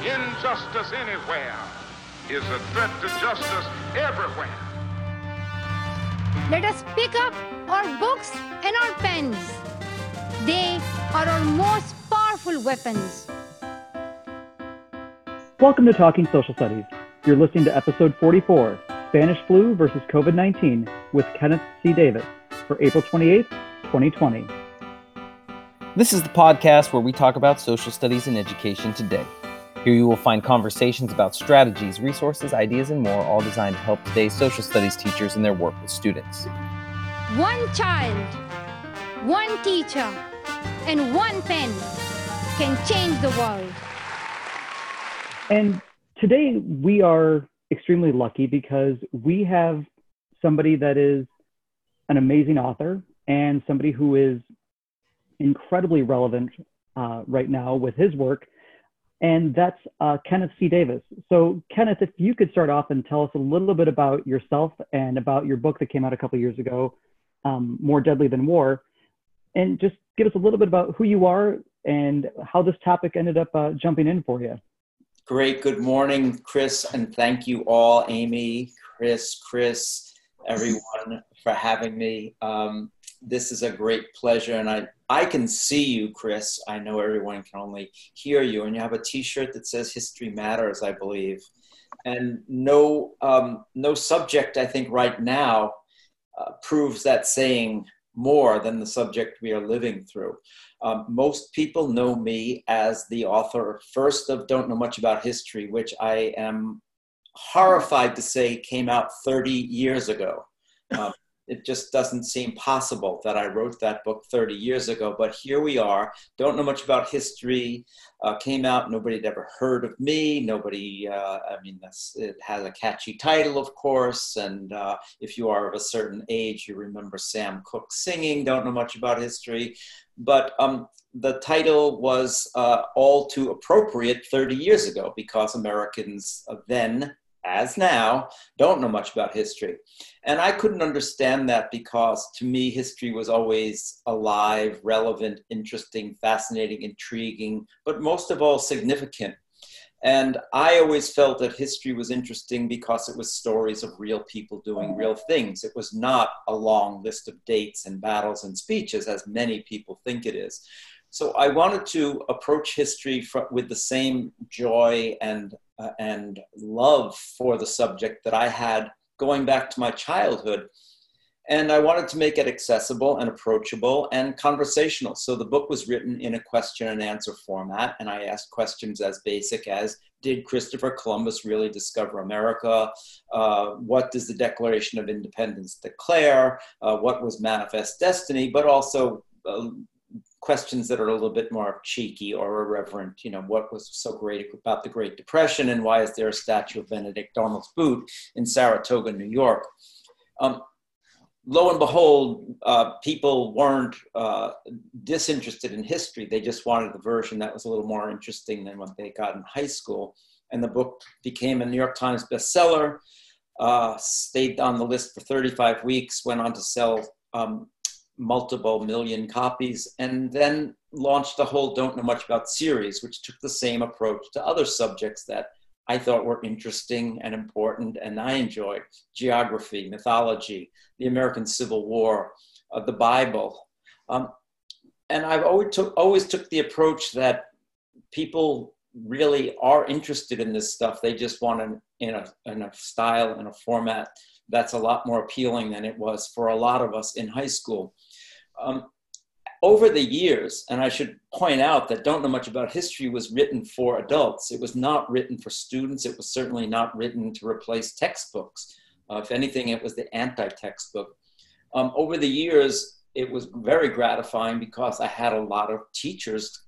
Injustice anywhere is a threat to justice everywhere. Let us pick up our books and our pens. They are our most powerful weapons. Welcome to Talking Social Studies. You're listening to episode 44 Spanish Flu versus COVID 19 with Kenneth C. Davis for April 28, 2020. This is the podcast where we talk about social studies and education today. Here you will find conversations about strategies, resources, ideas, and more, all designed to help today's social studies teachers in their work with students. One child, one teacher, and one pen can change the world. And today we are extremely lucky because we have somebody that is an amazing author and somebody who is incredibly relevant uh, right now with his work and that's uh, Kenneth C. Davis. So, Kenneth, if you could start off and tell us a little bit about yourself and about your book that came out a couple years ago, um, More Deadly Than War, and just give us a little bit about who you are and how this topic ended up uh, jumping in for you. Great. Good morning, Chris, and thank you all, Amy, Chris, Chris, everyone, for having me. Um, this is a great pleasure, and I I can see you, Chris. I know everyone can only hear you, and you have a T-shirt that says "History Matters," I believe. And no, um, no subject, I think, right now uh, proves that saying more than the subject we are living through. Um, most people know me as the author, first of Don't Know Much About History, which I am horrified to say came out 30 years ago. Um, it just doesn't seem possible that I wrote that book 30 years ago. But here we are. Don't know much about history. Uh, came out. Nobody had ever heard of me. Nobody. Uh, I mean, it has a catchy title, of course. And uh, if you are of a certain age, you remember Sam Cooke singing. Don't know much about history, but um, the title was uh, all too appropriate 30 years ago because Americans then as now, don't know much about history. And I couldn't understand that because to me, history was always alive, relevant, interesting, fascinating, intriguing, but most of all, significant. And I always felt that history was interesting because it was stories of real people doing real things. It was not a long list of dates and battles and speeches, as many people think it is. So I wanted to approach history with the same joy and uh, and love for the subject that I had going back to my childhood. And I wanted to make it accessible and approachable and conversational. So the book was written in a question and answer format. And I asked questions as basic as Did Christopher Columbus really discover America? Uh, what does the Declaration of Independence declare? Uh, what was Manifest Destiny? But also, uh, questions that are a little bit more cheeky or irreverent. You know, what was so great about the Great Depression and why is there a statue of Benedict Arnold's boot in Saratoga, New York? Um, lo and behold, uh, people weren't uh, disinterested in history. They just wanted the version that was a little more interesting than what they got in high school. And the book became a New York Times bestseller, uh, stayed on the list for 35 weeks, went on to sell um, multiple million copies, and then launched the whole Don't Know Much About series, which took the same approach to other subjects that I thought were interesting and important and I enjoyed geography, mythology, the American Civil War, uh, the Bible. Um, and I've always took, always took the approach that people really are interested in this stuff. They just want an, in, a, in a style and a format that's a lot more appealing than it was for a lot of us in high school. Um, over the years, and I should point out that Don't Know Much About History was written for adults. It was not written for students. It was certainly not written to replace textbooks. Uh, if anything, it was the anti textbook. Um, over the years, it was very gratifying because I had a lot of teachers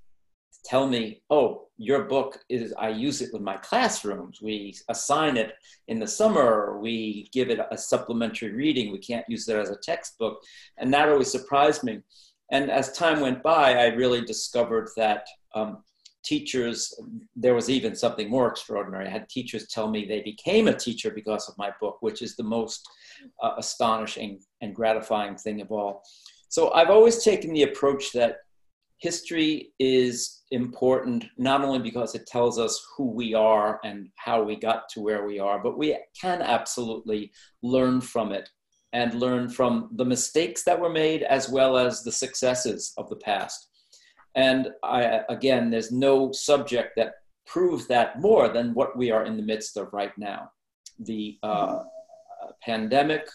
tell me, oh, your book is, I use it with my classrooms. We assign it in the summer, we give it a supplementary reading. We can't use it as a textbook. And that always surprised me. And as time went by, I really discovered that um, teachers, there was even something more extraordinary. I had teachers tell me they became a teacher because of my book, which is the most uh, astonishing and gratifying thing of all. So I've always taken the approach that history is important not only because it tells us who we are and how we got to where we are, but we can absolutely learn from it and learn from the mistakes that were made as well as the successes of the past. And I, again, there's no subject that proves that more than what we are in the midst of right now. The uh, pandemic,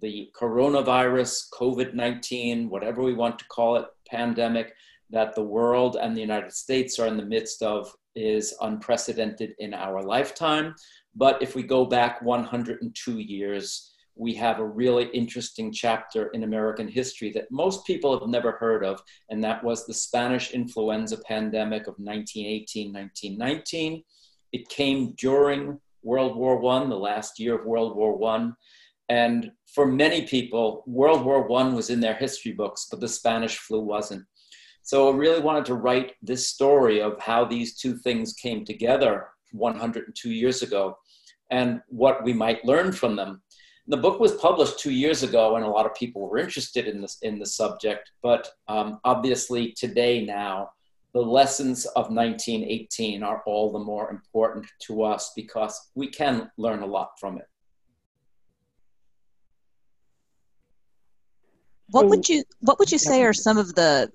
the coronavirus, COVID 19, whatever we want to call it, pandemic, that the world and the United States are in the midst of is unprecedented in our lifetime. But if we go back 102 years, we have a really interesting chapter in American history that most people have never heard of, and that was the Spanish influenza pandemic of 1918 1919. It came during World War I, the last year of World War I. And for many people, World War I was in their history books, but the Spanish flu wasn't. So I really wanted to write this story of how these two things came together 102 years ago and what we might learn from them. The book was published two years ago, and a lot of people were interested in this in the subject. But um, obviously, today now, the lessons of 1918 are all the more important to us because we can learn a lot from it. What would you What would you say are some of the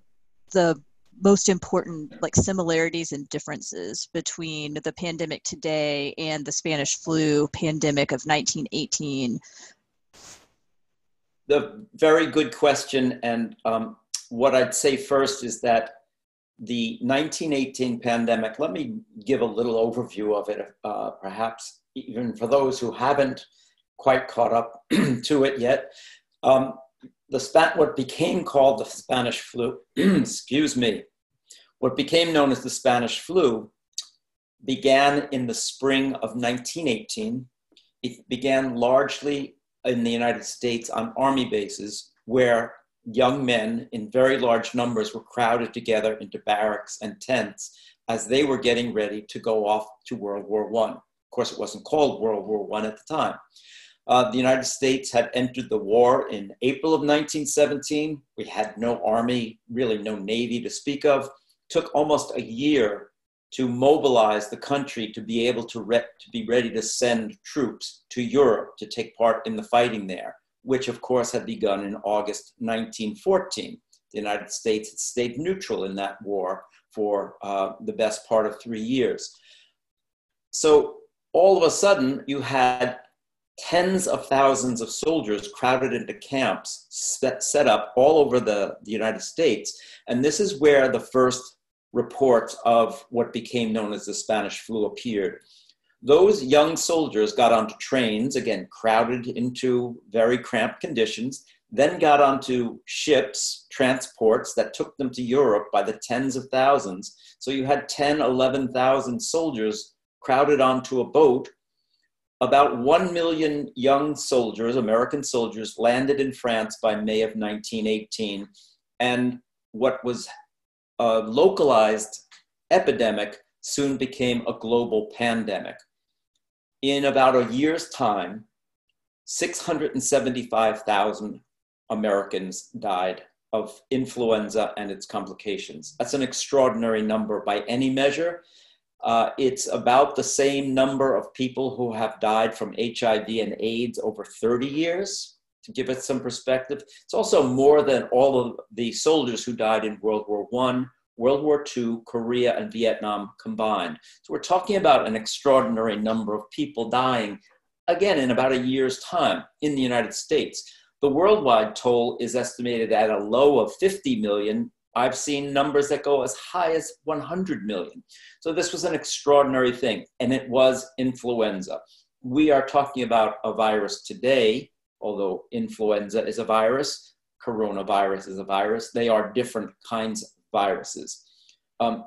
the most important like similarities and differences between the pandemic today and the Spanish flu pandemic of 1918? The very good question, and um, what I'd say first is that the 1918 pandemic. Let me give a little overview of it, uh, perhaps even for those who haven't quite caught up to it yet. Um, the spat, what became called the Spanish flu, excuse me, what became known as the Spanish flu began in the spring of 1918. It began largely in the United States on army bases where young men in very large numbers were crowded together into barracks and tents as they were getting ready to go off to World War I. Of course, it wasn't called World War I at the time. Uh, the United States had entered the war in April of 1917. We had no army, really no navy to speak of. took almost a year to mobilize the country to be able to, re- to be ready to send troops to Europe to take part in the fighting there, which of course had begun in August 1914. The United States had stayed neutral in that war for uh, the best part of three years. So all of a sudden, you had tens of thousands of soldiers crowded into camps set, up all over the, the United States. And this is where the first reports of what became known as the Spanish flu appeared. Those young soldiers got onto trains, again, crowded into very cramped conditions, then got onto ships, transports that took them to Europe by the tens of thousands. So you had 10, 11,000 soldiers crowded onto a boat about 1 million young soldiers, American soldiers, landed in France by May of 1918. And what was a localized epidemic soon became a global pandemic. In about a year's time, 675,000 Americans died of influenza and its complications. That's an extraordinary number by any measure. Uh, it's about the same number of people who have died from HIV and AIDS over 30 years, to give it some perspective. It's also more than all of the soldiers who died in World War I, World War II, Korea, and Vietnam combined. So we're talking about an extraordinary number of people dying, again, in about a year's time in the United States. The worldwide toll is estimated at a low of 50 million I've seen numbers that go as high as 100 million. So this was an extraordinary thing, and it was influenza. We are talking about a virus today, although influenza is a virus, coronavirus is a virus. They are different kinds of viruses. Um,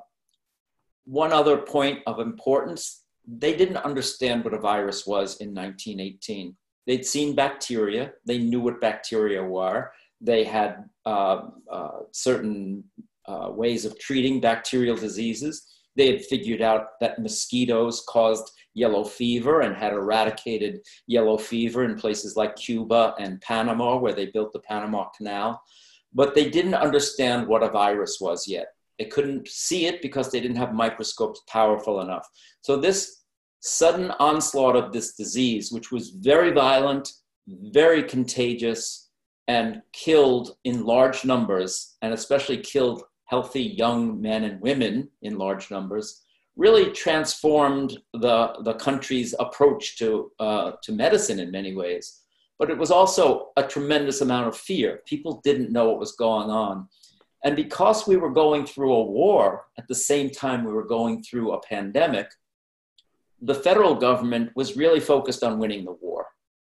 one other point of importance they didn't understand what a virus was in 1918. They'd seen bacteria, they knew what bacteria were, they had uh, uh, certain uh, ways of treating bacterial diseases. They had figured out that mosquitoes caused yellow fever and had eradicated yellow fever in places like Cuba and Panama, where they built the Panama Canal. But they didn't understand what a virus was yet. They couldn't see it because they didn't have microscopes powerful enough. So this sudden onslaught of this disease, which was very violent, very contagious, and killed in large numbers, and especially killed healthy young men and women in large numbers, really transformed the, the country's approach to, uh, to medicine in many ways. But it was also a tremendous amount of fear. People didn't know what was going on. And because we were going through a war at the same time we were going through a pandemic, the federal government was really focused on winning the war.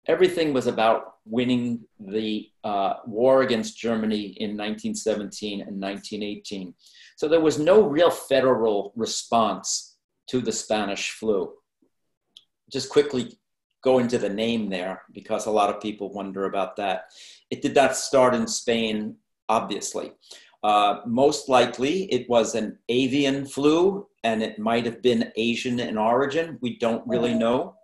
Everything was about winning the uh, war against Germany in 1917 and 1918. So there was no real federal response to the Spanish flu. Just quickly go into the name there because a lot of people wonder about that. It did not start in Spain, obviously. Uh, most likely, it was an avian flu and it might have been Asian in origin. We don't really know.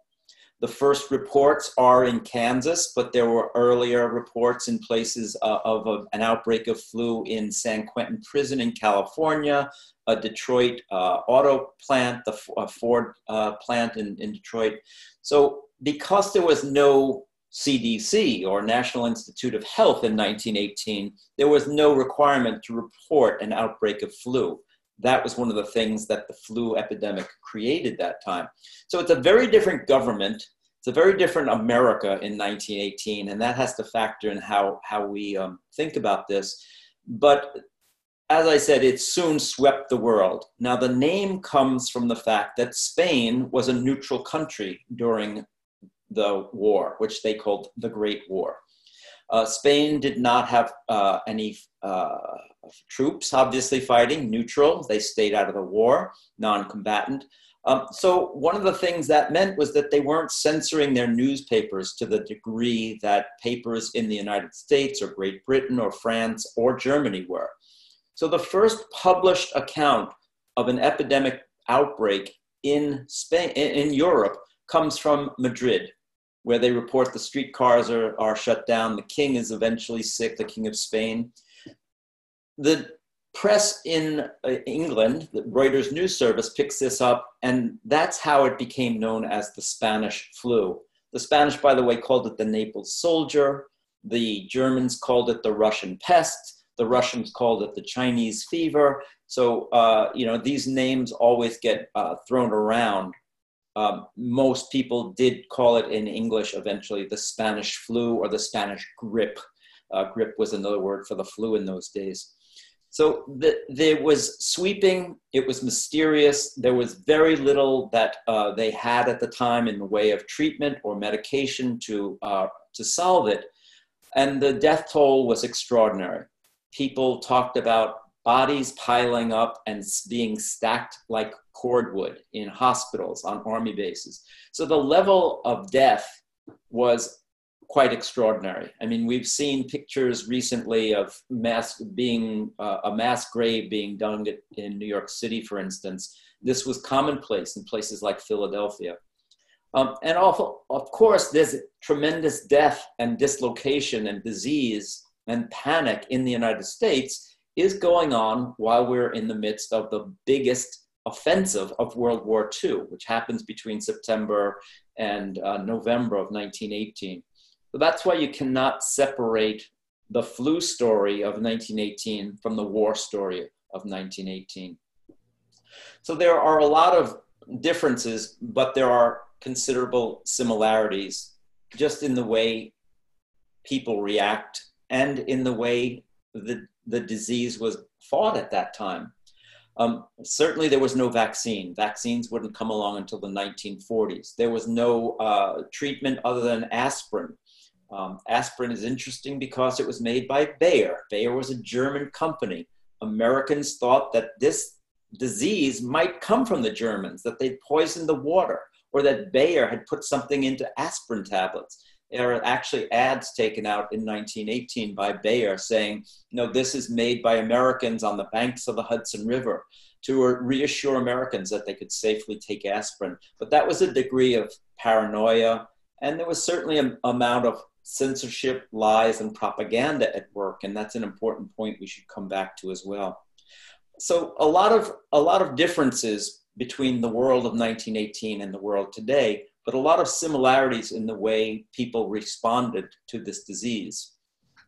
The first reports are in Kansas, but there were earlier reports in places uh, of a, an outbreak of flu in San Quentin Prison in California, a Detroit uh, auto plant, the Ford uh, plant in, in Detroit. So, because there was no CDC or National Institute of Health in 1918, there was no requirement to report an outbreak of flu. That was one of the things that the flu epidemic created that time. So it's a very different government. It's a very different America in 1918, and that has to factor in how, how we um, think about this. But as I said, it soon swept the world. Now, the name comes from the fact that Spain was a neutral country during the war, which they called the Great War. Uh, Spain did not have uh, any uh, troops, obviously fighting, neutral. They stayed out of the war, non combatant. Um, so, one of the things that meant was that they weren't censoring their newspapers to the degree that papers in the United States or Great Britain or France or Germany were. So, the first published account of an epidemic outbreak in Spain, in Europe, comes from Madrid, where they report the streetcars are, are shut down. The king is eventually sick, the king of Spain. The press in uh, England, the Reuters news service, picks this up, and that's how it became known as the Spanish flu. The Spanish, by the way, called it the Naples soldier. The Germans called it the Russian pest. The Russians called it the Chinese fever. So, uh, you know, these names always get uh, thrown around um, most people did call it in English eventually the Spanish flu or the Spanish grippe. Uh, grippe was another word for the flu in those days. So the, there was sweeping, it was mysterious. There was very little that uh, they had at the time in the way of treatment or medication to, uh, to solve it. And the death toll was extraordinary. People talked about bodies piling up and being stacked like cordwood in hospitals, on army bases. So the level of death was quite extraordinary. I mean, we've seen pictures recently of mass being uh, a mass grave being dug in New York City, for instance. This was commonplace in places like Philadelphia. Um, and also, of course, there's tremendous death and dislocation and disease and panic in the United States is going on while we're in the midst of the biggest offensive of World War II, which happens between September and uh, November of 1918. So that's why you cannot separate the flu story of 1918 from the war story of 1918. So there are a lot of differences, but there are considerable similarities just in the way people react and in the way the, the disease was fought at that time. Um, certainly, there was no vaccine. Vaccines wouldn't come along until the 1940s. There was no uh, treatment other than aspirin. Um, aspirin is interesting because it was made by Bayer. Bayer was a German company. Americans thought that this disease might come from the Germans, that they'd poisoned the water, or that Bayer had put something into aspirin tablets. There are actually ads taken out in 1918 by Bayer saying, you know, this is made by Americans on the banks of the Hudson River to reassure Americans that they could safely take aspirin. But that was a degree of paranoia, and there was certainly an amount of censorship, lies, and propaganda at work, and that's an important point we should come back to as well. so a lot of a lot of differences between the world of 1918 and the world today, but a lot of similarities in the way people responded to this disease.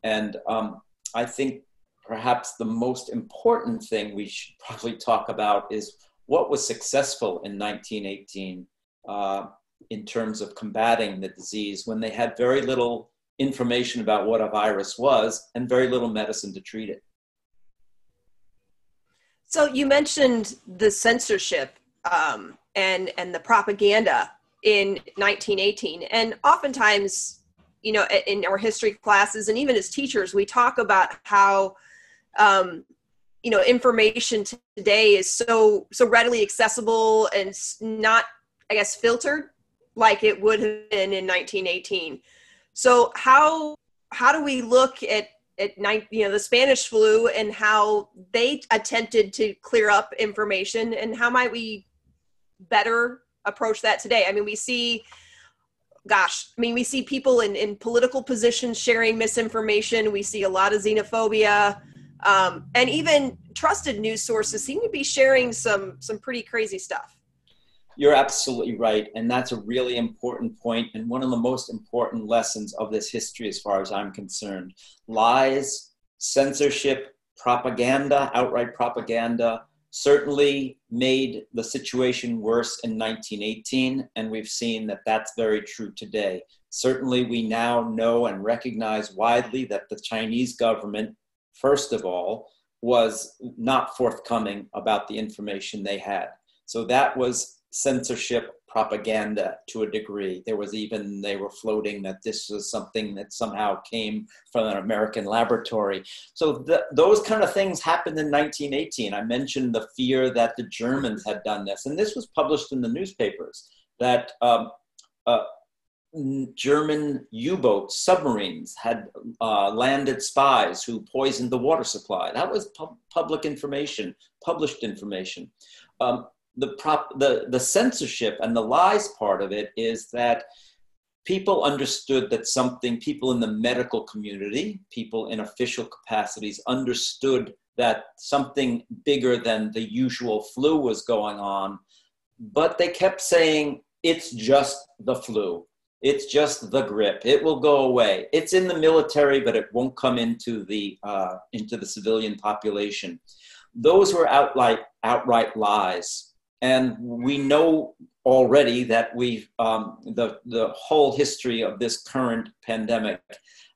And um, I think perhaps the most important thing we should probably talk about is what was successful in 1918 uh, in terms of combating the disease when they had very little information about what a virus was and very little medicine to treat it. So you mentioned the censorship um, and and the propaganda in 1918, and oftentimes, you know, in our history classes and even as teachers, we talk about how um, you know information today is so so readily accessible and not i guess filtered like it would have been in 1918 so how how do we look at at night you know the spanish flu and how they attempted to clear up information and how might we better approach that today. I mean we see gosh i mean we see people in in political positions sharing misinformation. We see a lot of xenophobia. Um, and even trusted news sources seem to be sharing some some pretty crazy stuff. You're absolutely right. And that's a really important point and one of the most important lessons of this history as far as i'm concerned. Lies censorship propaganda outright propaganda certainly made the situation worse in 1918 and we've seen that that's very true today certainly we now know and recognize widely that the chinese government first of all, was not forthcoming about the information they had. So that was censorship propaganda to a degree. There was even, they were floating that this was something that somehow came from an American laboratory. So those kind of things happened in 1918. I mentioned the fear that the Germans had done this, and this was published in the newspapers that um, uh, German U-boats, submarines had uh, landed spies who poisoned the water supply. That was pu- public information, published information. Um, the, prop, the, the censorship and the lies part of it is that people understood that something, people in the medical community, people in official capacities understood that something bigger than the usual flu was going on, but they kept saying, it's just the flu it's just the grippe. It will go away. It's in the military, but it won't come into the uh, into the civilian population. Those were outright outright lies, and we know already that we um, the the whole history of this current pandemic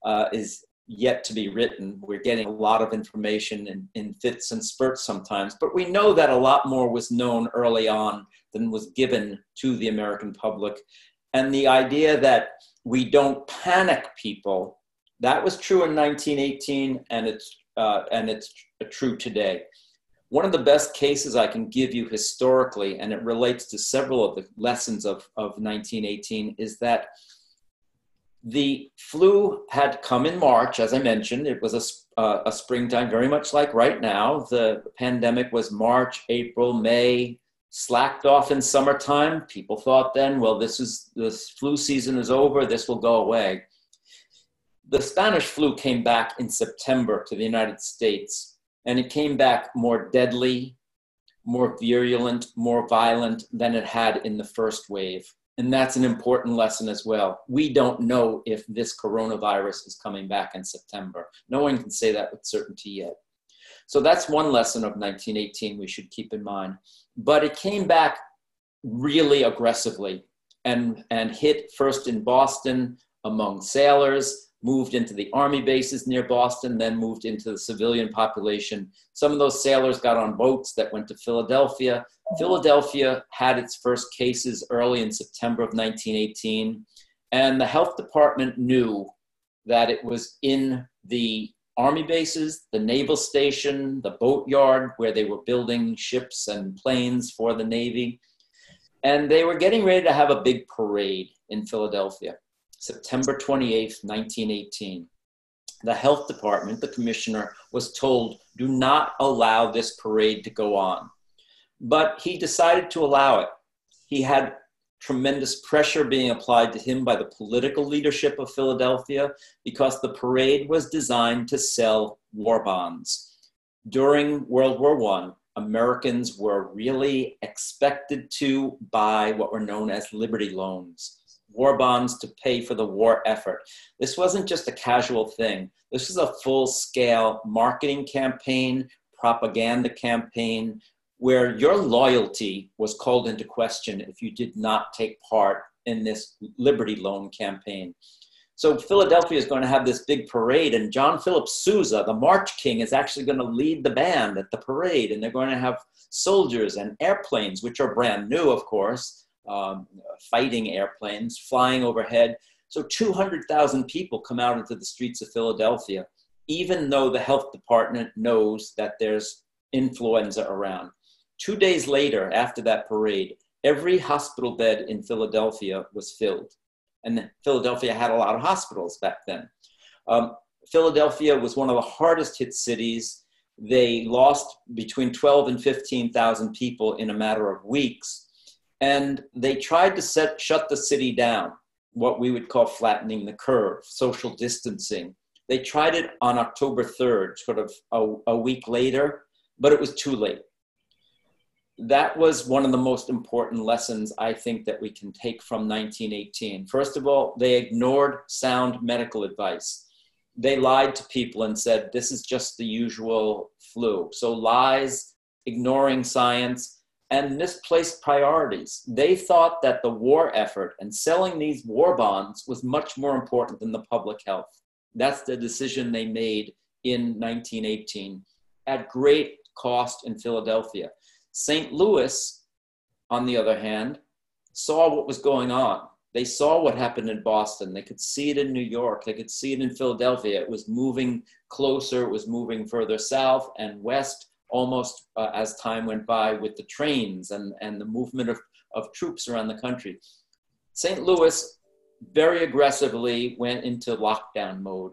uh, is yet to be written. We're getting a lot of information in, in fits and spurts sometimes, but we know that a lot more was known early on than was given to the American public and the idea that we don't panic people that was true in 1918 and it's uh, and it's true today one of the best cases i can give you historically and it relates to several of the lessons of, of 1918 is that the flu had come in march as i mentioned it was a, uh, a springtime very much like right now the pandemic was march april may slacked off in summertime. People thought then, well, this is this flu season is over, this will go away. The Spanish flu came back in September to the United States, and it came back more deadly, more virulent, more violent than it had in the first wave. And that's an important lesson as well. We don't know if this coronavirus is coming back in September. No one can say that with certainty yet. So that's one lesson of 1918 we should keep in mind. But it came back really aggressively and, and hit first in Boston among sailors, moved into the army bases near Boston, then moved into the civilian population. Some of those sailors got on boats that went to Philadelphia. Philadelphia had its first cases early in September of 1918, and the health department knew that it was in the army bases, the naval station, the boatyard where they were building ships and planes for the Navy. And they were getting ready to have a big parade in Philadelphia, September 28th, 1918. The health department, the commissioner, was told, do not allow this parade to go on. But he decided to allow it. He had tremendous pressure being applied to him by the political leadership of Philadelphia because the parade was designed to sell war bonds. During World War I, Americans were really expected to buy what were known as Liberty loans, war bonds to pay for the war effort. This wasn't just a casual thing. This was a full scale marketing campaign, propaganda campaign, where your loyalty was called into question if you did not take part in this Liberty Loan campaign. So Philadelphia is going to have this big parade, and John Philip Sousa, the March King, is actually going to lead the band at the parade, and they're going to have soldiers and airplanes, which are brand new, of course, um, fighting airplanes flying overhead. So 200,000 people come out into the streets of Philadelphia, even though the health department knows that there's influenza around. Two days later, after that parade, every hospital bed in Philadelphia was filled and Philadelphia had a lot of hospitals back then. Um, Philadelphia was one of the hardest hit cities. They lost between 12 and 15,000 people in a matter of weeks. And they tried to set, shut the city down, what we would call flattening the curve, social distancing. They tried it on October 3rd, sort of a, a week later, but it was too late that was one of the most important lessons I think that we can take from 1918. First of all, they ignored sound medical advice. They lied to people and said, this is just the usual flu. So, lies, ignoring science, and misplaced priorities. They thought that the war effort and selling these war bonds was much more important than the public health. That's the decision they made in 1918 at great cost in Philadelphia. St. Louis, on the other hand, saw what was going on. They saw what happened in Boston. They could see it in New York. They could see it in Philadelphia. It was moving closer, it was moving further south and west almost uh, as time went by with the trains and, and the movement of, of troops around the country. St. Louis very aggressively went into lockdown mode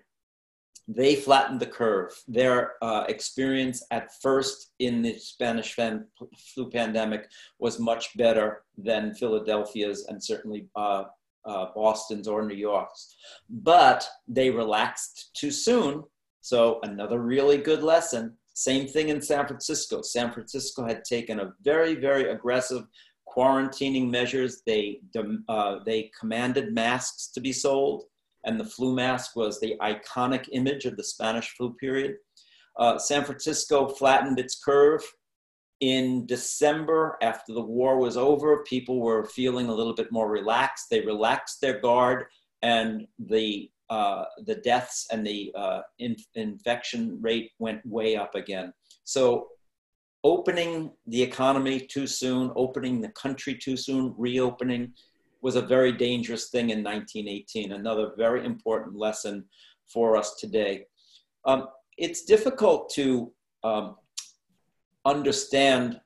they flattened the curve. Their uh, experience at first in the Spanish flu pandemic was much better than Philadelphia's and certainly uh, uh, Boston's or New York's. But they relaxed too soon. So, another really good lesson. Same thing in San Francisco. San Francisco had taken a very, very aggressive quarantining measures. They, uh, they commanded masks to be sold and the flu mask was the iconic image of the Spanish flu period. Uh, San Francisco flattened its curve. In December, after the war was over, people were feeling a little bit more relaxed. They relaxed their guard, and the uh, the deaths and the uh, in, infection rate went way up again. So, opening the economy too soon, opening the country too soon, reopening was a very dangerous thing in 1918, another very important lesson for us today. Um, it's difficult to um, understand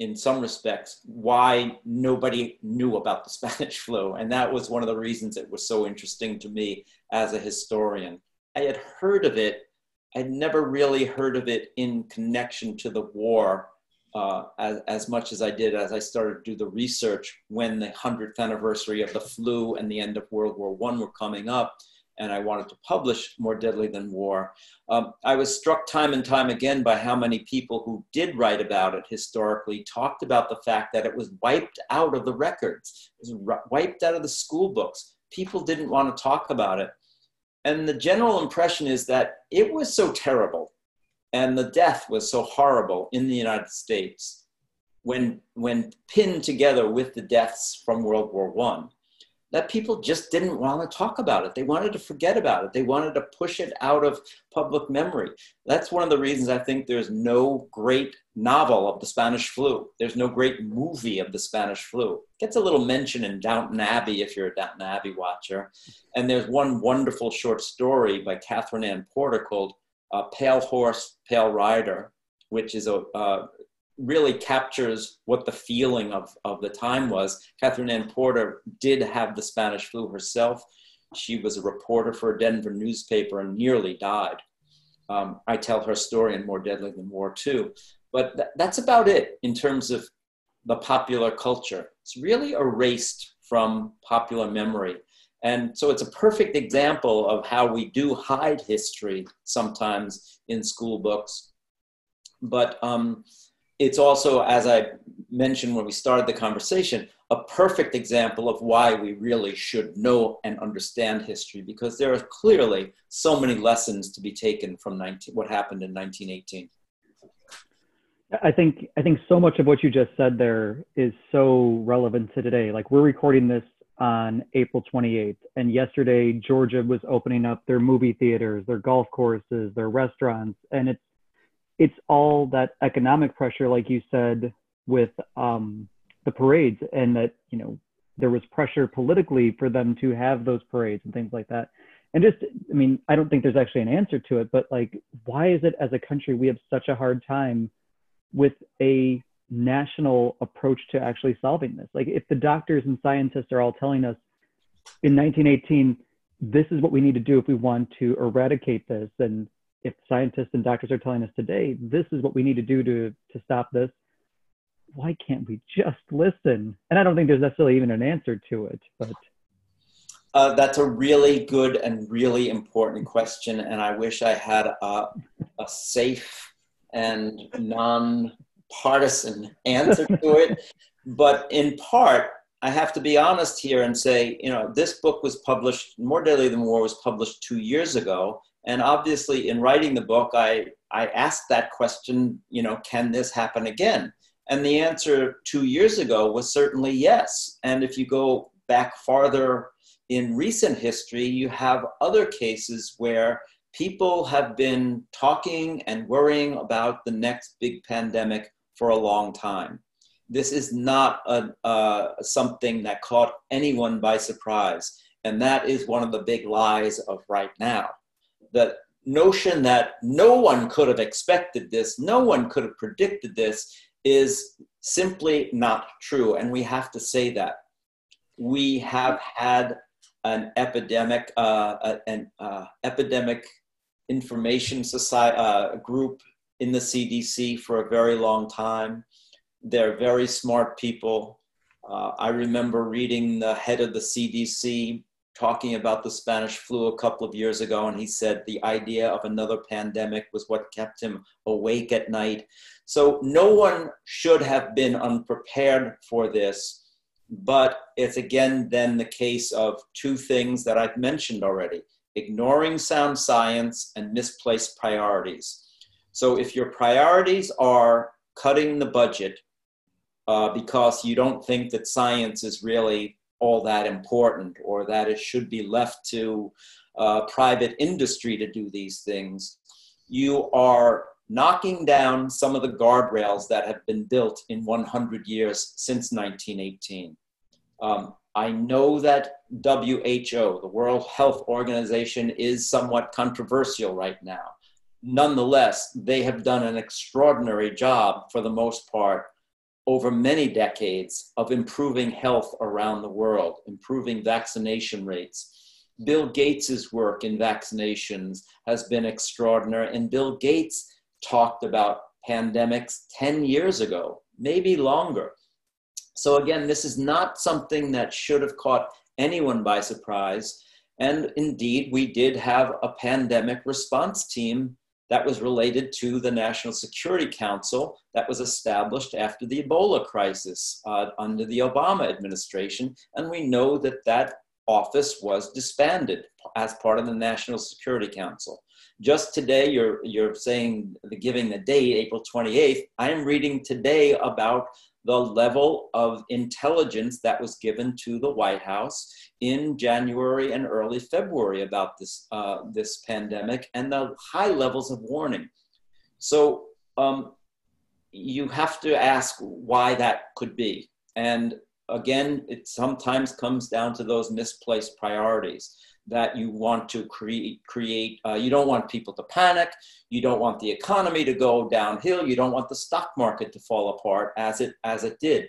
in some respects why nobody knew about the Spanish flu. And that was one of the reasons it was so interesting to me as a historian. I had heard of it, I'd never really heard of it in connection to the war uh, as, as much as I did as I started to do the research when the 100th anniversary of the flu and the end of World War I were coming up, and I wanted to publish More Deadly Than War. Um, I was struck time and time again by how many people who did write about it historically talked about the fact that it was wiped out of the records, it was wiped out of the school books. People didn't want to talk about it. And the general impression is that it was so terrible and the death was so horrible in the United States when, when pinned together with the deaths from World War One, that people just didn't want to talk about it. They wanted to forget about it. They wanted to push it out of public memory. That's one of the reasons I think there's no great novel of the Spanish flu. There's no great movie of the Spanish flu. It gets a little mention in Downton Abbey if you're a Downton Abbey watcher. And there's one wonderful short story by Katherine Anne Porter called uh, Pale Horse, Pale Rider, which is a uh, really captures what the feeling of, of the time was. Katherine Anne Porter did have the Spanish flu herself. She was a reporter for a Denver newspaper and nearly died. Um, I tell her story in More Deadly Than War too. But th- that's about it in terms of the popular culture. It's really erased from popular memory. And so it's a perfect example of how we do hide history sometimes in school books. But um, it's also, as I mentioned when we started the conversation, a perfect example of why we really should know and understand history because there are clearly so many lessons to be taken from 19, what happened in 1918. I think I think so much of what you just said there is so relevant to today. Like we're recording this on April 28th, and yesterday Georgia was opening up their movie theaters, their golf courses, their restaurants, and it's it's all that economic pressure, like you said, with um, the parades, and that you know there was pressure politically for them to have those parades and things like that. And just, I mean, I don't think there's actually an answer to it, but like, why is it as a country we have such a hard time with a national approach to actually solving this? Like, if the doctors and scientists are all telling us in 1918, this is what we need to do if we want to eradicate this, and if scientists and doctors are telling us today, this is what we need to do to, to stop this, why can't we just listen? And I don't think there's necessarily even an answer to it, but. Uh, that's a really good and really important question, and I wish I had a, a safe and non-partisan answer to it. but in part, I have to be honest here and say, you know, this book was published, More Deadly Than War was published two years ago, and obviously, in writing the book, I, I asked that question, you know, can this happen again? And the answer two years ago was certainly yes. And if you go back farther in recent history, you have other cases where people have been talking and worrying about the next big pandemic for a long time. This is not a, uh, something that caught anyone by surprise. And that is one of the big lies of right now the notion that no one could have expected this, no one could have predicted this, is simply not true. And we have to say that. We have had an epidemic, uh, an uh, epidemic information society, uh, group in the CDC for a very long time. They're very smart people. Uh, I remember reading the head of the CDC talking about the Spanish flu a couple of years ago, and he said the idea of another pandemic was what kept him awake at night. So no one should have been unprepared for this, but it's again then the case of two things that I've mentioned already ignoring sound science and misplaced priorities. So if your priorities are cutting the budget uh, because you don't think that science is really all that important or that it should be left to uh, private industry to do these things. You are knocking down some of the guardrails that have been built in 100 years since 1918. Um, I know that WHO, the World Health Organization, is somewhat controversial right now. Nonetheless, they have done an extraordinary job for the most part over many decades of improving health around the world, improving vaccination rates. Bill Gates's work in vaccinations has been extraordinary, and Bill Gates talked about pandemics 10 years ago, maybe longer. So, again, this is not something that should have caught anyone by surprise. And indeed, we did have a pandemic response team that was related to the National Security Council that was established after the Ebola crisis uh, under the Obama administration. And we know that that office was disbanded as part of the National Security Council. Just today, you're, you're saying, the, giving the date, April 28th, I am reading today about the level of intelligence that was given to the White House in January and early February about this, uh, this pandemic and the high levels of warning. So um, you have to ask why that could be. And again, it sometimes comes down to those misplaced priorities that you want to create create uh, you don't want people to panic. You don't want the economy to go downhill. You don't want the stock market to fall apart as it as it did.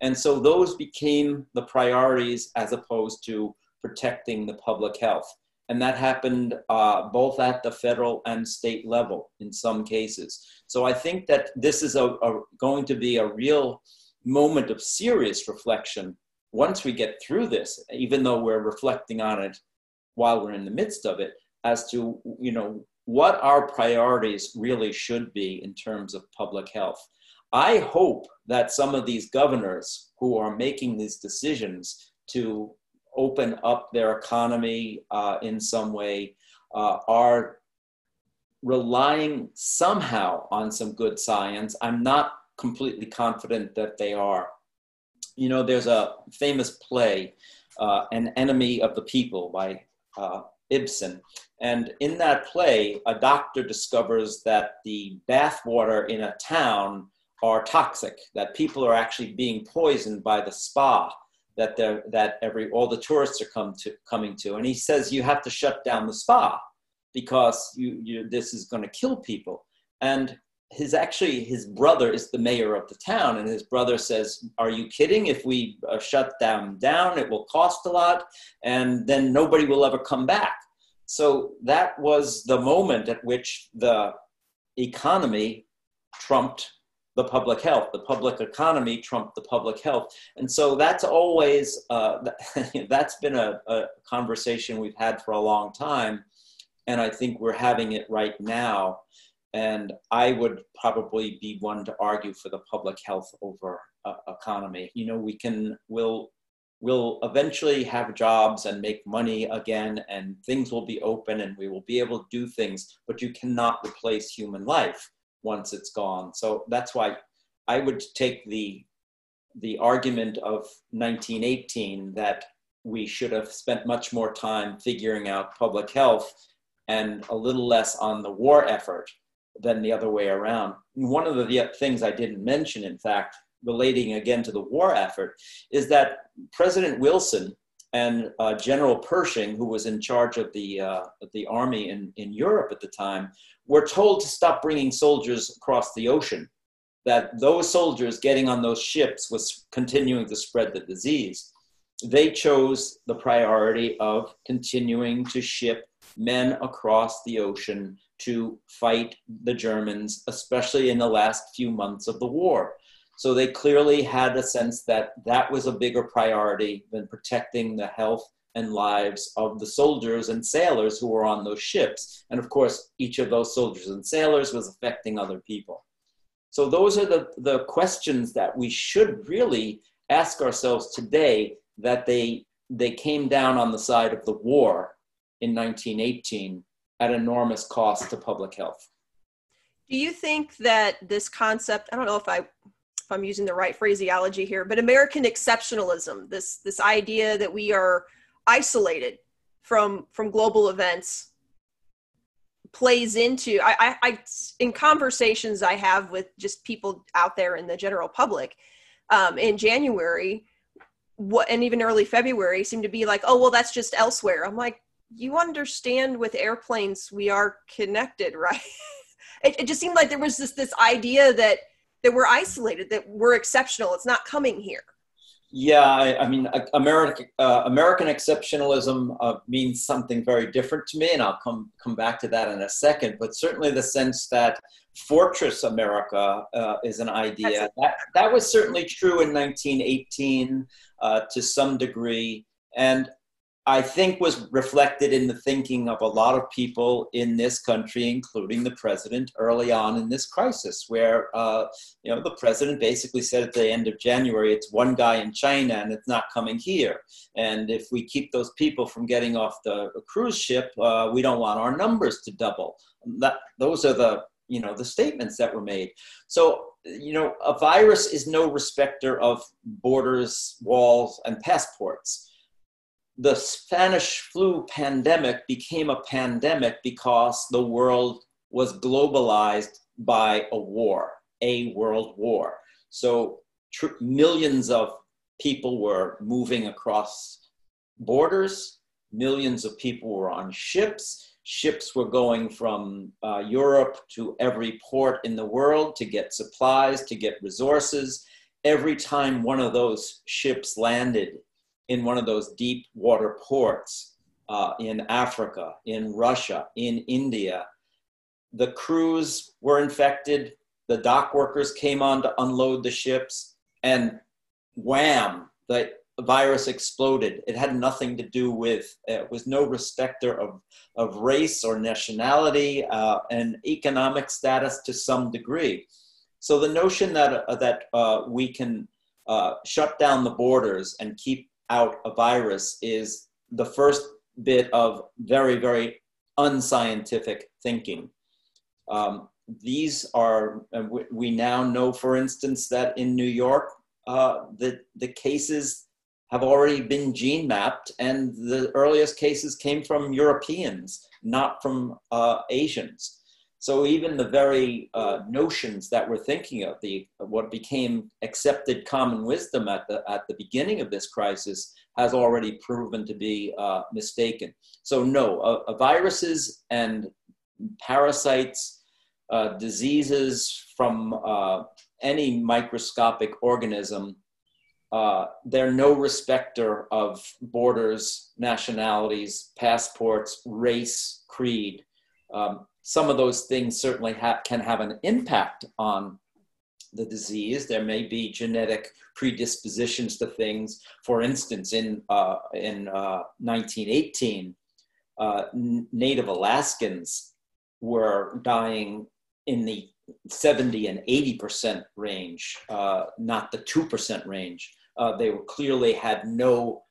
And so those became the priorities as opposed to protecting the public health. And that happened uh, both at the federal and state level in some cases. So i think that this is a, a going to be a real moment of serious reflection once we get through this even though we're reflecting on it while we're in the midst of it as to you know what our priorities really should be in terms of public health I hope that some of these governors who are making these decisions to open up their economy uh, in some way uh, are relying somehow on some good science. I'm not completely confident that they are. You know, there's a famous play, uh, An Enemy of the People by uh, Ibsen. And in that play, a doctor discovers that the bathwater in a town are toxic, that people are actually being poisoned by the spa that they that every all the tourists are come to coming to. And he says you have to shut down the spa because you, you this is going to kill people. And his actually his brother is the mayor of the town and his brother says are you kidding if we uh, shut them down it will cost a lot and then nobody will ever come back so that was the moment at which the economy trumped the public health. The public economy trumped the public health. And so that's always, uh, that's been a, a, conversation we've had for a long time. And I think we're having it right now. And I would probably be one to argue for the public health over uh, economy. You know, we can, we'll, we'll eventually have jobs and make money again and things will be open and we will be able to do things, but you cannot replace human life once it's gone. So that's why I would take the the argument of 1918 that we should have spent much more time figuring out public health and a little less on the war effort than the other way around. One of the things I didn't mention, in fact, relating again to the war effort, is that President Wilson and uh, General Pershing, who was in charge of the, uh, the army in, in Europe at the time, were told to stop bringing soldiers across the ocean, that those soldiers getting on those ships was continuing to spread the disease. They chose the priority of continuing to ship men across the ocean to fight the Germans, especially in the last few months of the war. So they clearly had a sense that that was a bigger priority than protecting the health and lives of the soldiers and sailors who were on those ships. And of course, each of those soldiers and sailors was affecting other people. So those are the, the questions that we should really ask ourselves today that they, they came down on the side of the war in 1918 at enormous cost to public health. Do you think that this concept, I don't know if I if I'm using the right phraseology here, but American exceptionalism, this this idea that we are isolated from from global events plays into I, I, I in conversations I have with just people out there in the general public um, in January what and even early February seem to be like oh well that's just elsewhere I'm like you understand with airplanes we are connected right it, it just seemed like there was this this idea that that we're isolated that we're exceptional it's not coming here yeah, I, I mean, American uh, American exceptionalism uh, means something very different to me, and I'll come come back to that in a second. But certainly, the sense that fortress America uh, is an idea that that was certainly true in 1918 uh, to some degree, and I think was reflected in the thinking of a lot of people in this country, including the president, early on in this crisis, where uh, you know the president basically said at the end of January, "It's one guy in China, and it's not coming here. And if we keep those people from getting off the cruise ship, uh, we don't want our numbers to double." That those are the you know the statements that were made. So you know, a virus is no respecter of borders, walls, and passports the Spanish flu pandemic became a pandemic because the world was globalized by a war, a world war. So tr- millions of people were moving across borders, millions of people were on ships. Ships were going from uh, Europe to every port in the world to get supplies, to get resources. Every time one of those ships landed in one of those deep water ports uh, in Africa, in Russia, in India. The crews were infected. The dock workers came on to unload the ships, and wham, the virus exploded. It had nothing to do with, it was no respecter of, of race or nationality uh, and economic status to some degree. So the notion that, uh, that uh, we can uh, shut down the borders and keep out a virus is the first bit of very, very unscientific thinking. Um, these are, we now know, for instance, that in New York, uh, the, the cases have already been gene mapped, and the earliest cases came from Europeans, not from uh, Asians. So even the very uh, notions that we're thinking of, the what became accepted common wisdom at the at the beginning of this crisis, has already proven to be uh, mistaken. So no, viruses and parasites, uh, diseases from uh, any microscopic organism uh, they're no respecter of borders, nationalities, passports, race, creed. Um, some of those things certainly ha- can have an impact on the disease. There may be genetic predispositions to things. For instance, in, uh, in uh, 1918, uh, Native Alaskans were dying in the 70 and 80% range, uh, not the 2% range. Uh, they clearly had no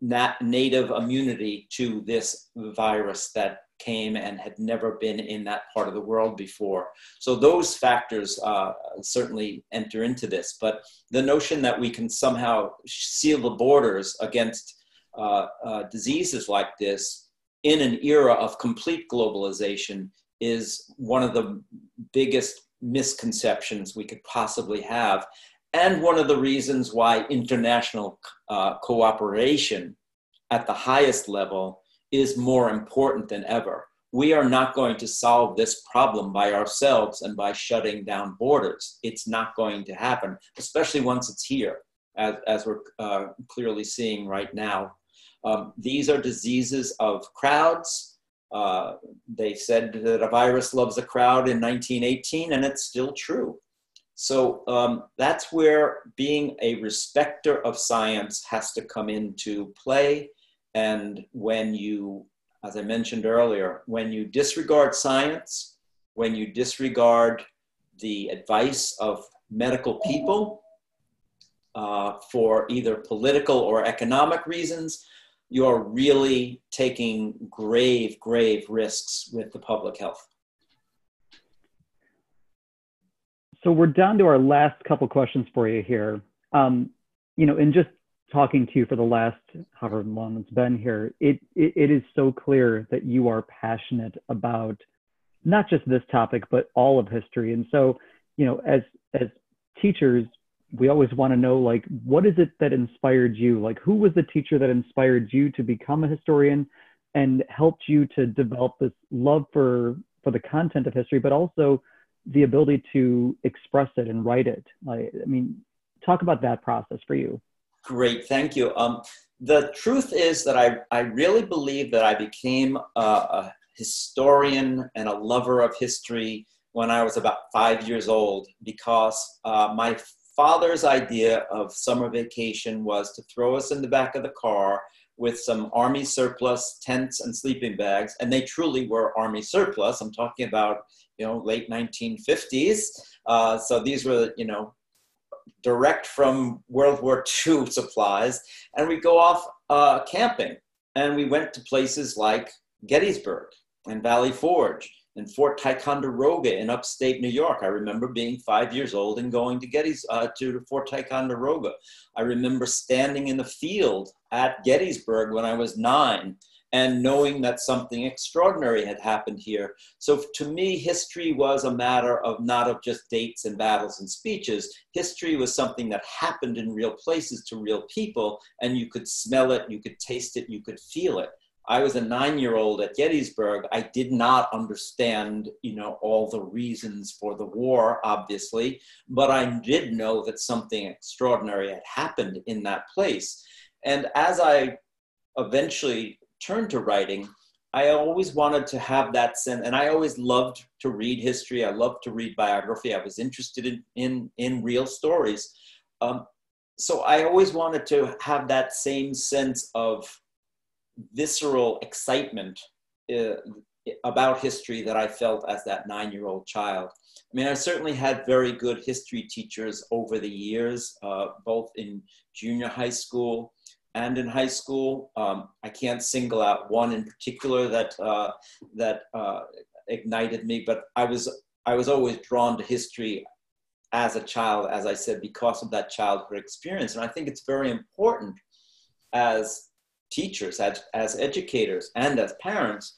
nat- native immunity to this virus that came and had never been in that part of the world before. So those factors uh, certainly enter into this. But the notion that we can somehow seal the borders against uh, uh, diseases like this in an era of complete globalization is one of the biggest misconceptions we could possibly have and one of the reasons why international uh, cooperation at the highest level is more important than ever. We are not going to solve this problem by ourselves and by shutting down borders. It's not going to happen, especially once it's here, as, as we're uh, clearly seeing right now. Um, these are diseases of crowds. Uh, they said that a virus loves a crowd in 1918, and it's still true. So um, that's where being a respecter of science has to come into play. And when you, as I mentioned earlier, when you disregard science, when you disregard the advice of medical people uh, for either political or economic reasons, you're really taking grave, grave risks with the public health. so we're down to our last couple questions for you here. Um, you know, in just talking to you for the last however long it's been here, it, it, it is so clear that you are passionate about not just this topic, but all of history. And so, you know, as as teachers, we always want to know like what is it that inspired you? Like who was the teacher that inspired you to become a historian and helped you to develop this love for for the content of history, but also the ability to express it and write it. Like, I mean, talk about that process for you. Great, thank you. Um, the truth is that I, I really believe that I became a, a historian and a lover of history when I was about five years old because uh, my father's idea of summer vacation was to throw us in the back of the car with some army surplus tents and sleeping bags and they truly were army surplus i'm talking about you know, late 1950s. Uh, so these were, you know, direct from World War II supplies. And we go off uh, camping. And we went to places like Gettysburg and Valley Forge and Fort Ticonderoga in upstate New York. I remember being five years old and going to Gettys uh, to Fort Ticonderoga. I remember standing in the field at Gettysburg when I was nine and knowing that something extraordinary had happened here. So to me, history was a matter of not of just dates and battles and speeches. History was something that happened in real places to real people, and you could smell it, you could taste it, you could feel it. I was a nine-year-old at Gettysburg. I did not understand, you know, all the reasons for the war, obviously, but I did know that something extraordinary had happened in that place. And as I eventually turned to writing, I always wanted to have that sense, and I always loved to read history. I loved to read biography. I was interested in in, in real stories. Um, so I always wanted to have that same sense of visceral excitement uh, about history that I felt as that nine year old child. I mean, I certainly had very good history teachers over the years, uh, both in junior high school and in high school. Um, I can't single out one in particular that uh, that uh, ignited me, but I was I was always drawn to history as a child, as I said, because of that childhood experience. And I think it's very important as teachers, as, as educators, and as parents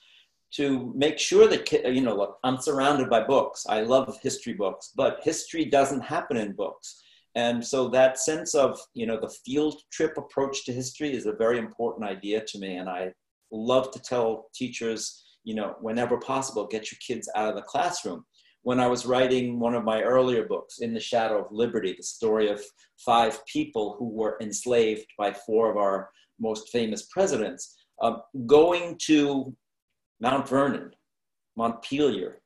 to make sure that, you know, look, I'm surrounded by books. I love history books, but history doesn't happen in books. And so that sense of, you know, the field trip approach to history is a very important idea to me. And I love to tell teachers, you know, whenever possible, get your kids out of the classroom when I was writing one of my earlier books, In the Shadow of Liberty, the story of five people who were enslaved by four of our most famous presidents, um, going to Mount Vernon, Montpelier,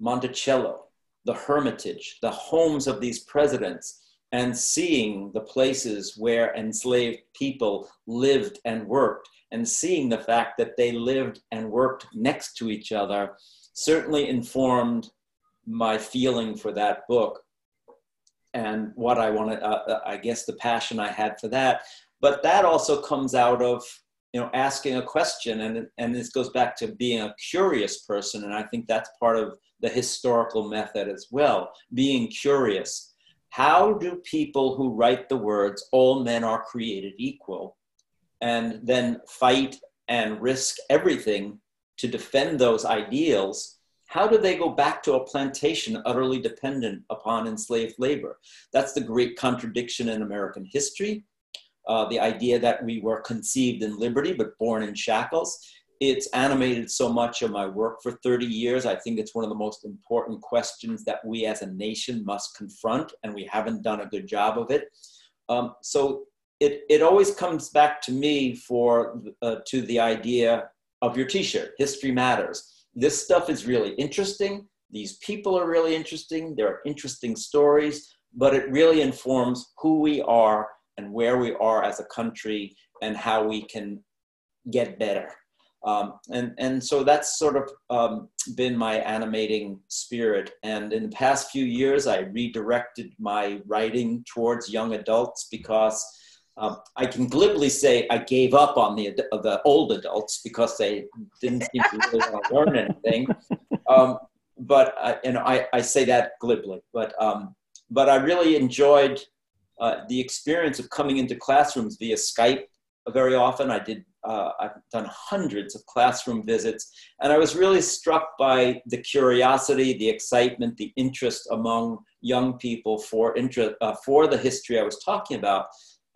Monticello, the Hermitage, the homes of these presidents, and seeing the places where enslaved people lived and worked, and seeing the fact that they lived and worked next to each other certainly informed my feeling for that book and what I wanted, uh, uh, I guess the passion I had for that. But that also comes out of, you know, asking a question. And, and this goes back to being a curious person. And I think that's part of the historical method as well, being curious. How do people who write the words, all men are created equal, and then fight and risk everything to defend those ideals how do they go back to a plantation utterly dependent upon enslaved labor? That's the great contradiction in American history. Uh, the idea that we were conceived in liberty but born in shackles. It's animated so much of my work for 30 years. I think it's one of the most important questions that we as a nation must confront, and we haven't done a good job of it. Um, so it, it always comes back to me for uh, to the idea of your T-shirt. History matters this stuff is really interesting. These people are really interesting. There are interesting stories, but it really informs who we are and where we are as a country and how we can get better. Um, and, and so that's sort of um, been my animating spirit. And in the past few years, I redirected my writing towards young adults because um, I can glibly say I gave up on the the old adults because they didn't seem to really want to learn anything. Um, but uh, and I, I say that glibly, but um, but I really enjoyed uh, the experience of coming into classrooms via Skype very often. I did uh, I've done hundreds of classroom visits, and I was really struck by the curiosity, the excitement, the interest among young people for interest uh, for the history I was talking about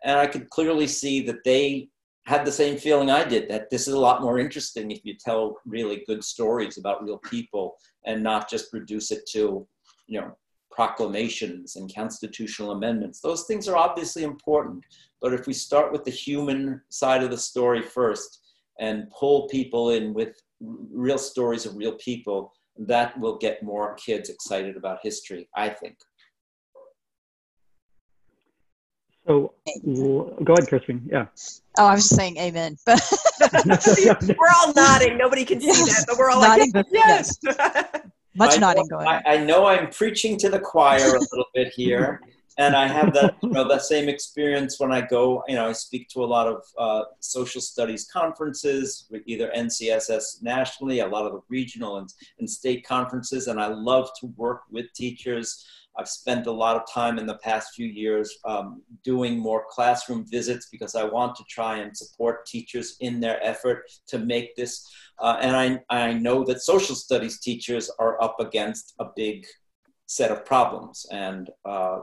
and I could clearly see that they had the same feeling I did that this is a lot more interesting if you tell really good stories about real people and not just reduce it to, you know, proclamations and constitutional amendments. Those things are obviously important, but if we start with the human side of the story first and pull people in with real stories of real people, that will get more kids excited about history, I think. So go ahead, Christine. Yeah. Oh, I was just saying amen. But we're all nodding. Nobody can see that, but we're all nodding, like, yes. yes. Much I nodding know, going I, I, know I'm preaching to the choir a little bit here. And I have that, you know, that same experience when I go, you know, I speak to a lot of uh, social studies conferences, with either NCSS nationally, a lot of the regional and, and state conferences, and I love to work with teachers I've spent a lot of time in the past few years um, doing more classroom visits because I want to try and support teachers in their effort to make this. Uh, and I, I know that social studies teachers are up against a big set of problems. And uh,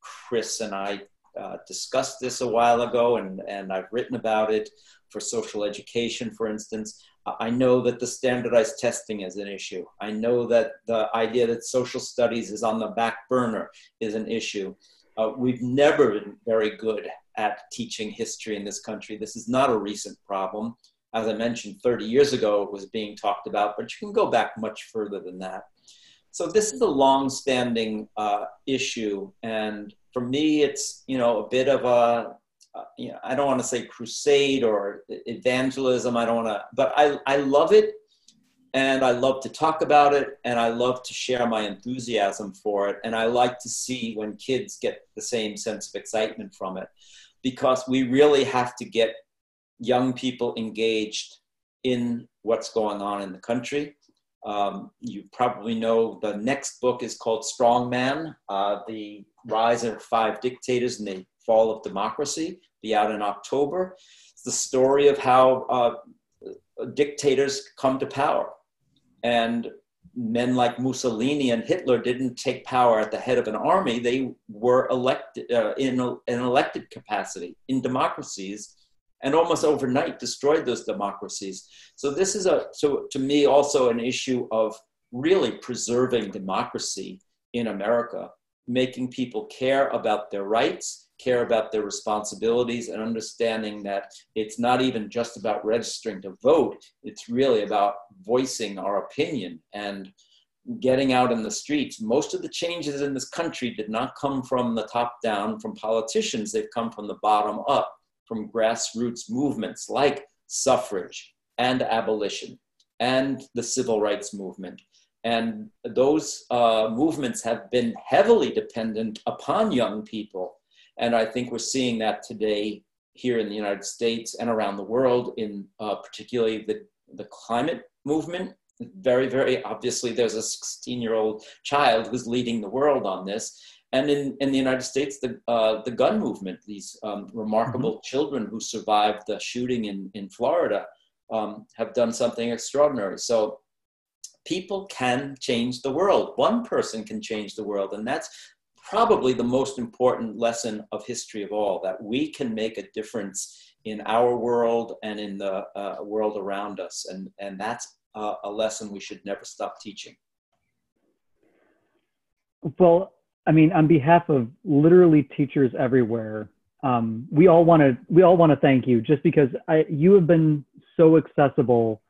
Chris and I uh, discussed this a while ago, and, and I've written about it for social education, for instance. I know that the standardized testing is an issue. I know that the idea that social studies is on the back burner is an issue. Uh, we've never been very good at teaching history in this country. This is not a recent problem. As I mentioned, 30 years ago it was being talked about, but you can go back much further than that. So this is a long-standing uh, issue, and for me, it's you know a bit of a uh, you know, I don't want to say crusade or evangelism. I don't want to, but I, I love it and I love to talk about it and I love to share my enthusiasm for it. And I like to see when kids get the same sense of excitement from it because we really have to get young people engaged in what's going on in the country. Um, you probably know the next book is called Strongman uh, The Rise of Five Dictators and the Fall of Democracy, be out in October. It's the story of how uh, dictators come to power and men like Mussolini and Hitler didn't take power at the head of an army. They were elected uh, in a, an elected capacity in democracies and almost overnight destroyed those democracies. So this is a, so to me also an issue of really preserving democracy in America, making people care about their rights care about their responsibilities and understanding that it's not even just about registering to vote, it's really about voicing our opinion and getting out in the streets. Most of the changes in this country did not come from the top down, from politicians, they've come from the bottom up, from grassroots movements like suffrage and abolition and the civil rights movement. And those uh, movements have been heavily dependent upon young people and I think we're seeing that today here in the United States and around the world, in uh, particularly the, the climate movement. Very, very obviously, there's a 16 year old child who's leading the world on this. And in, in the United States, the, uh, the gun movement, these um, remarkable mm-hmm. children who survived the shooting in, in Florida, um, have done something extraordinary. So people can change the world. One person can change the world, and that's probably the most important lesson of history of all that we can make a difference in our world and in the uh, world around us. And, and that's uh, a lesson we should never stop teaching. Well, I mean, on behalf of literally teachers everywhere, um, we all want to we all want to thank you just because I, you have been so accessible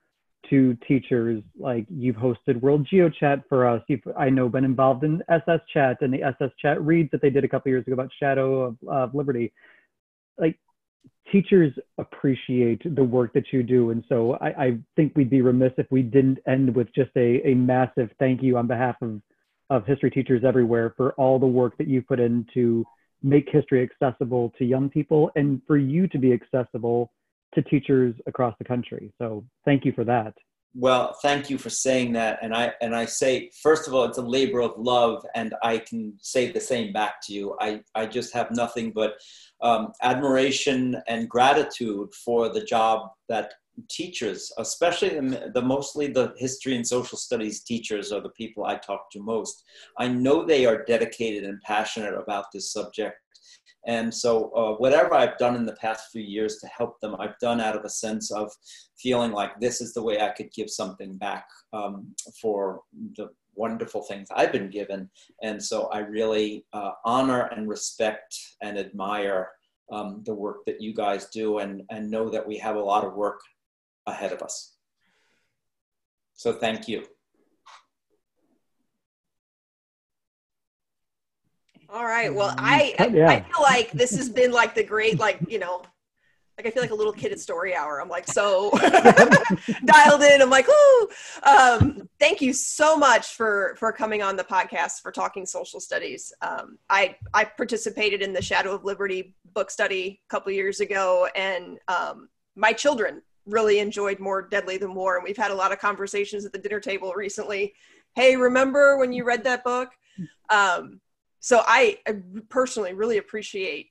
to teachers. Like you've hosted World Geo Chat for us. You've, I know, been involved in SS Chat and the SS Chat reads that they did a couple years ago about Shadow of, of Liberty. Like teachers appreciate the work that you do. And so I, I, think we'd be remiss if we didn't end with just a, a massive thank you on behalf of, of history teachers everywhere for all the work that you've put in to make history accessible to young people and for you to be accessible to teachers across the country. So thank you for that. Well, thank you for saying that. And I and I say, first of all, it's a labor of love, and I can say the same back to you. I, I just have nothing but um, admiration and gratitude for the job that teachers, especially the, the, mostly the history and social studies teachers, are the people I talk to most. I know they are dedicated and passionate about this subject, and so, uh, whatever I've done in the past few years to help them, I've done out of a sense of feeling like this is the way I could give something back um, for the wonderful things I've been given. And so, I really uh, honor and respect and admire um, the work that you guys do and, and know that we have a lot of work ahead of us. So, thank you. All right. Well, I I, yeah. I, feel like this has been like the great like you know, like I feel like a little kid at story hour. I'm like so dialed in. I'm like, ooh. Um, thank you so much for for coming on the podcast for talking social studies. Um, I I participated in the Shadow of Liberty book study a couple years ago, and um, my children really enjoyed More Deadly Than War, and we've had a lot of conversations at the dinner table recently. Hey, remember when you read that book? Um, so I, I personally really appreciate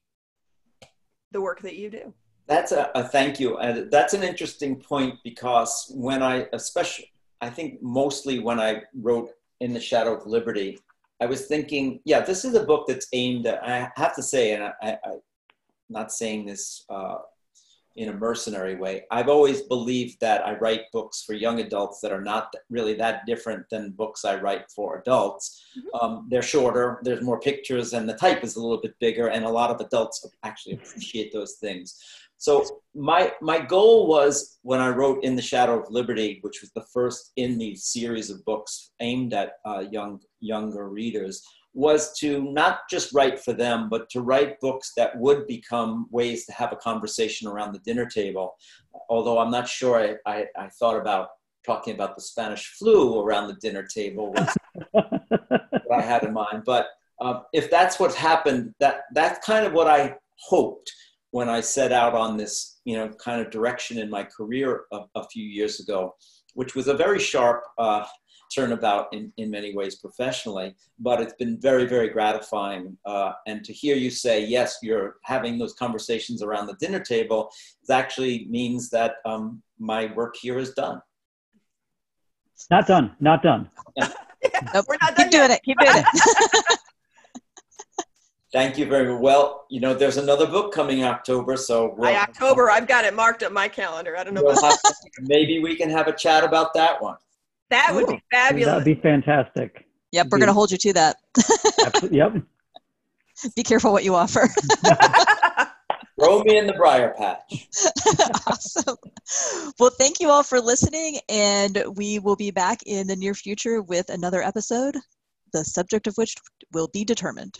the work that you do. That's a, a, thank you. And that's an interesting point because when I, especially, I think mostly when I wrote In the Shadow of Liberty, I was thinking, yeah, this is a book that's aimed at, I have to say, and I, I, am not saying this uh, in a mercenary way. I've always believed that I write books for young adults that are not really that different than books I write for adults. Mm-hmm. Um, they're shorter, there's more pictures, and the type is a little bit bigger, and a lot of adults actually appreciate those things. So my my goal was when I wrote In the Shadow of Liberty, which was the first in the series of books aimed at uh, young younger readers, was to not just write for them, but to write books that would become ways to have a conversation around the dinner table. Although I'm not sure I, I, I thought about talking about the Spanish flu around the dinner table was what I had in mind. But um, if that's what's happened, that that's kind of what I hoped when I set out on this, you know, kind of direction in my career a, a few years ago, which was a very sharp uh, turnabout in, in many ways professionally. But it's been very, very gratifying. Uh, and to hear you say, yes, you're having those conversations around the dinner table, it actually means that um, my work here is done. not done. Not done. Nope. We're not done Keep doing it. Keep doing it. Thank you very well. You know, there's another book coming October, so By October, I've got it marked up my calendar. I don't know. we'll About have to- maybe we can have a chat about that one. That would be oh, fabulous. That'd be fantastic. Yep, we're going to hold you to that. Yep. Be careful what you offer. Throw me in the briar patch. awesome. Well, thank you all for listening, and we will be back in the near future with another episode, the subject of which will be determined.